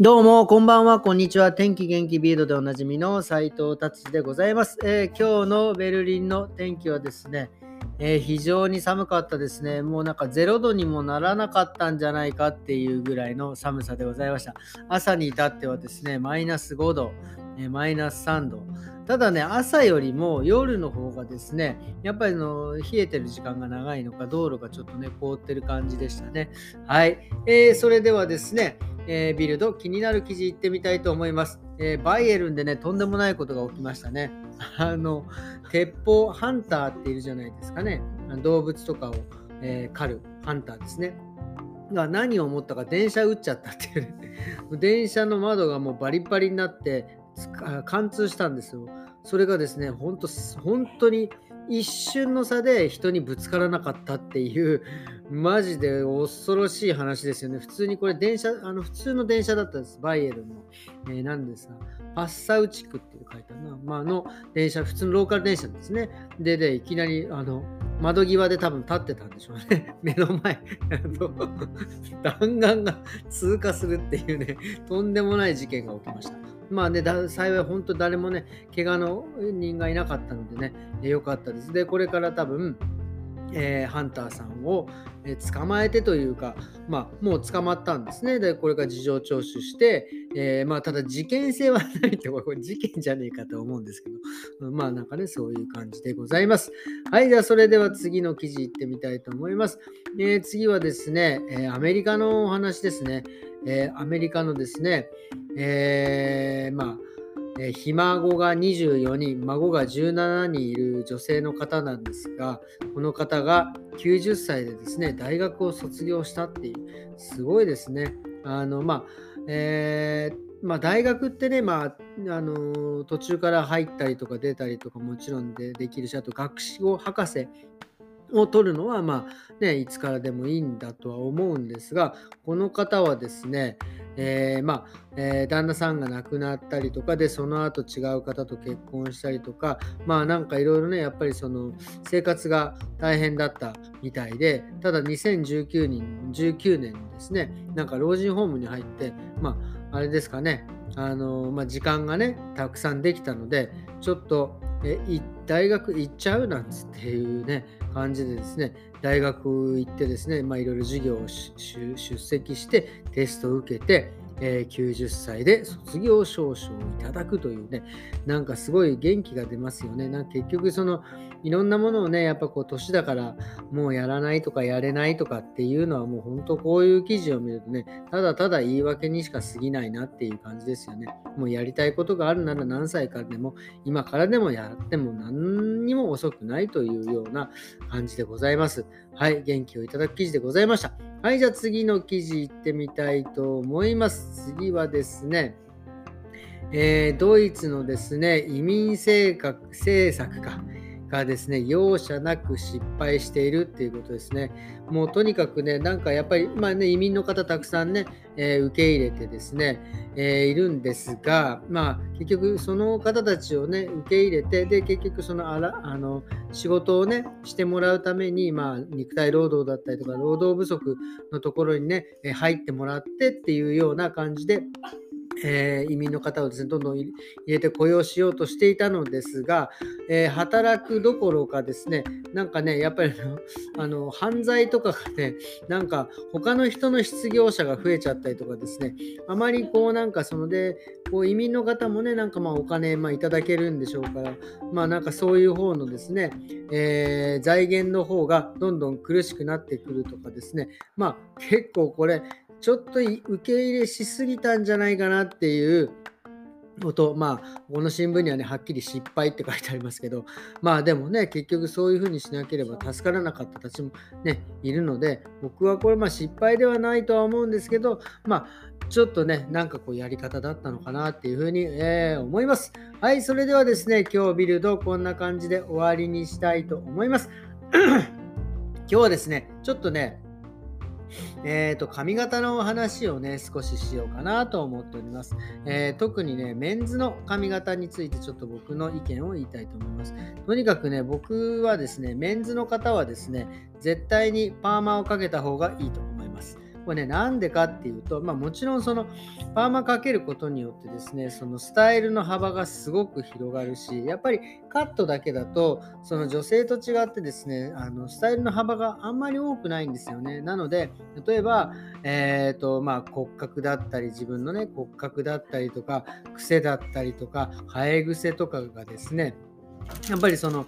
どうも、こんばんは、こんにちは。天気元気ビードでおなじみの斉藤達でございます、えー、今日のベルリンの天気はですね、えー、非常に寒かったですね。もうなんか0度にもならなかったんじゃないかっていうぐらいの寒さでございました。朝に至ってはですね、マイナス5度、えー、マイナス3度。ただね、朝よりも夜の方がですね、やっぱりの冷えてる時間が長いのか、道路がちょっとね、凍ってる感じでしたね。はい。えー、それではですね、えー、ビルド気になる記事いってみたいと思います、えー、バイエルンでね、とんでもないことが起きましたね。あの、鉄砲ハンターっているじゃないですかね。動物とかを、えー、狩るハンターですね。が何を思ったか電車撃っちゃったっていう、ね、電車の窓がもうバリバリになって貫通したんですよ。それがですね、本当本当に一瞬の差で人にぶつからなかったっていう、マジで恐ろしい話ですよね。普通にこれ電車、あの普通の電車だったんです。バイエルの。えー、なんですが、パッサウ地区っていう書いてあるな。まあ、の電車、普通のローカル電車ですね。で、で、いきなり、あの、窓際で多分立ってたんでしょうね。目の前、弾丸が通過するっていうね、とんでもない事件が起きました。まあね、幸い本当誰もね、怪我の人がいなかったのでね、よかったです。で、これから多分、えー、ハンターさんを、えー、捕まえてというか、まあ、もう捕まったんですね。で、これから事情聴取して、えー、まあ、ただ事件性はないって、これ事件じゃねえかと思うんですけど、まあ、なんかね、そういう感じでございます。はい、じゃあ、それでは次の記事いってみたいと思います。え次はですね、えアメリカのお話ですね。えアメリカのですね、えまあ、えー、ひ孫が24人、孫が17人いる女性の方なんですが、この方が90歳でですね、大学を卒業したっていう、すごいですね。あの、まあ、えー、まあ、大学ってね、まあ、あの途中から入ったりとか出たりとかもちろんでできるし、あと学士語博士を取るのは、まあね、いつからでもいいんだとは思うんですが、この方はですね、え、まあ、え、旦那さんが亡くなったりとかで、その後違う方と結婚したりとか、まあなんかいろいろね、やっぱりその生活が大変だったみたいで、ただ2019年 ,19 年ですね、なんか老人ホームに入って、まあ、あれですかね、あのまあ、時間がね、たくさんできたので、ちょっとえ大学行っちゃうなんつっていうね、感じでですね、大学行ってですね、まあ、いろいろ授業を出席してテストを受けて、えー、90歳で卒業証書をいただくというね、なんかすごい元気が出ますよね。なんか結局そのいろんなものをね、やっぱこう年だからもうやらないとかやれないとかっていうのはもう本当こういう記事を見るとね、ただただ言い訳にしか過ぎないなっていう感じですよね。もうやりたいことがあるなら何歳かでも今からでもやっても何にも遅くないというような感じでございます。はい、元気をいただく記事でございました。はい、じゃあ次の記事いってみたいと思います。次はですね、えー、ドイツのですね、移民政策か。がですね、容赦なく失敗しているっていうことですね。もうとにかくね、なんかやっぱり、まあね、移民の方たくさんね、えー、受け入れてですね、えー、いるんですが、まあ結局その方たちをね、受け入れて、で、結局そのあらあの仕事をね、してもらうために、まあ肉体労働だったりとか、労働不足のところにね、入ってもらってっていうような感じで、えー、移民の方をですね、どんどん入れて雇用しようとしていたのですが、えー、働くどころかですね、なんかね、やっぱりあの犯罪とかがね、なんか他の人の失業者が増えちゃったりとかですね、あまりこうなんかそので、こう移民の方もね、なんかまあお金、まあ、いただけるんでしょうから、まあなんかそういう方のですね、えー、財源の方がどんどん苦しくなってくるとかですね、まあ結構これ、ちょっと受け入れしすぎたんじゃないかなっていうことまあこの新聞にはねはっきり失敗って書いてありますけどまあでもね結局そういうふうにしなければ助からなかったたちもねいるので僕はこれまあ失敗ではないとは思うんですけどまあちょっとねなんかこうやり方だったのかなっていうふうに、えー、思います。はいそれではですね今日ビルドこんな感じで終わりにしたいと思います。今日はですねちょっとねえーと、髪型のお話をね、少ししようかなと思っております。えー、特にね、メンズの髪型についてちょっと僕の意見を言いたいと思います。とにかくね、僕はですね、メンズの方はですね、絶対にパーマをかけた方がいいと。これね、なんでかっていうと、まあ、もちろんそのパーマかけることによってですね、そのスタイルの幅がすごく広がるし、やっぱりカットだけだと、その女性と違ってですね、あのスタイルの幅があんまり多くないんですよね。なので、例えば、えーとまあ、骨格だったり、自分のね、骨格だったりとか、癖だったりとか、生え癖とかがですね、やっぱりその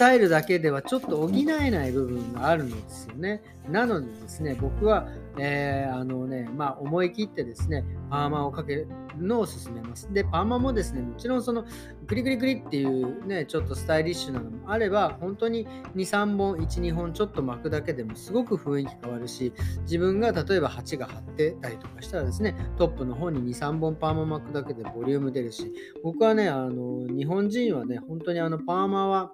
タイルだけではちょっと補えない部分があるのですよね。なのでですね、僕は、えー、あのね、まあ、思い切ってですね、パーマをかけるのを勧めます。で、パーマもですね、もちろんそのグリグリグリっていうね、ちょっとスタイリッシュなのもあれば、本当に2、3本、1、2本ちょっと巻くだけでもすごく雰囲気変わるし、自分が例えば鉢が張ってたりとかしたらですね、トップの方に2、3本パーマ巻くだけでボリューム出るし、僕はね、あの日本人はね、本当にあのパーマは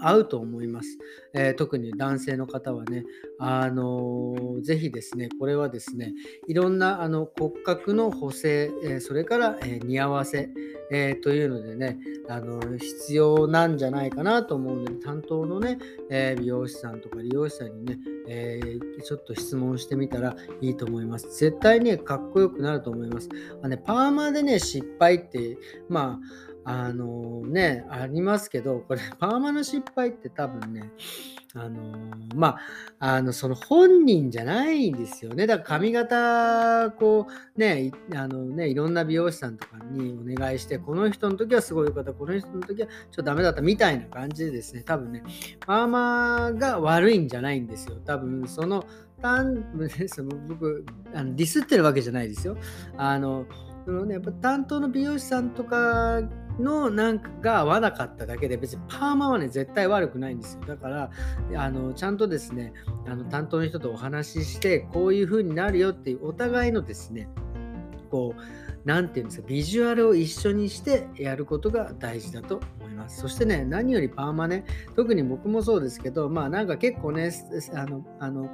合うと思います。えー、特に男性の方はね、あのー、ぜひですね、これはですね、いろんなあの骨格の補正、えー、それから、え似合わせ、えというのでね、あの必要なんじゃないかなと思うので、担当のね、え美容師さんとか利用師さんにね、えちょっと質問してみたらいいと思います。絶対ね、かっこよくなると思います。あね、パーマでね、失敗って、まあ、あのね、ありますけど、これ、パーマの失敗って多分ね、あのまあ、あの、その本人じゃないんですよね。だから髪型、こう、ね、あのね、いろんな美容師さんとかにお願いして、この人の時はすごい良かった、この人の時はちょっとダメだったみたいな感じでですね、多分ね、パーマが悪いんじゃないんですよ。多分、その、その僕あのディスってるわけじゃないですよ。あのそのね、やっぱ担当の美容師さんとかのなんかが合わなかっただけで別にパーマはね絶対悪くないんですよ。だからあのちゃんとですねあの担当の人とお話ししてこういう風になるよっていうお互いのですねこう何て言うんですかビジュアルを一緒にしてやることが大事だと思います。そしてね何よりパーマね特に僕もそうですけどまあなんか結構ねあのあの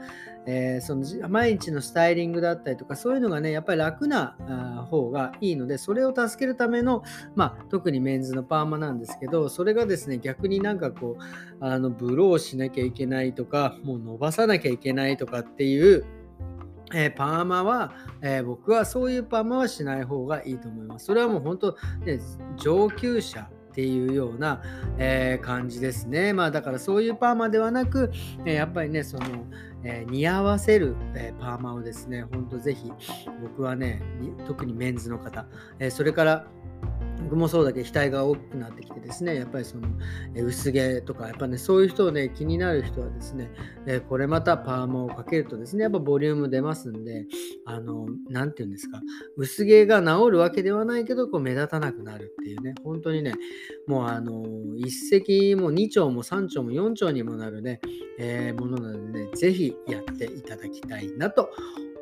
えー、その毎日のスタイリングだったりとかそういうのがねやっぱり楽な方がいいのでそれを助けるための、まあ、特にメンズのパーマなんですけどそれがですね逆になんかこうあのブローしなきゃいけないとかもう伸ばさなきゃいけないとかっていうえー、パーマは、えー、僕はそういうパーマはしない方がいいと思います。それはもう本当、ね、上級者っていうような、えー、感じですね。まあだからそういうパーマではなく、えー、やっぱりね、その、えー、似合わせる、えパーマをですね、ほんとぜひ僕はね、特にメンズの方、えそれから僕もそうだけど額が大きくなってきてですねやっぱりその薄毛とかやっぱねそういう人をね気になる人はですねこれまたパーマをかけるとですねやっぱボリューム出ますんであの何て言うんですか薄毛が治るわけではないけどこう目立たなくなるっていうね本当にねもうあの一石も二丁も三丁も四丁にもなるね、えー、ものなのでね是非やっていただきたいなと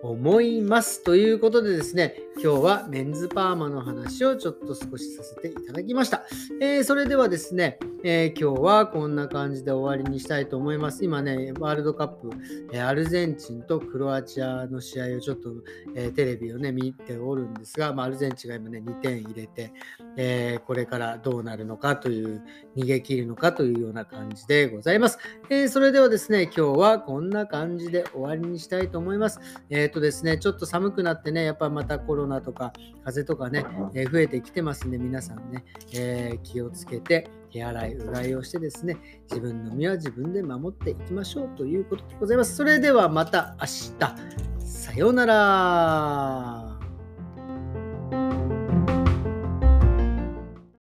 思います。ということでですね、今日はメンズパーマの話をちょっと少しさせていただきました。えー、それではですね、えー、今日はこんな感じで終わりにしたいと思います。今ね、ワールドカップ、え、アルゼンチンとクロアチアの試合をちょっと、えテレビをね、見ておるんですが、まあ、アルゼンチンが今ね、2点入れて、えこれからどうなるのかという、逃げ切るのかというような感じでございます。えそれではですね、今日はこんな感じで終わりにしたいと思います。えっとですね、ちょっと寒くなってね、やっぱまたコロナとか風邪とかね、え増えてきてますんで、皆さんね、えー、気をつけて、手洗い、うがいをしてですね、自分の身は自分で守っていきましょうということでございます。それではまた明日。さようなら。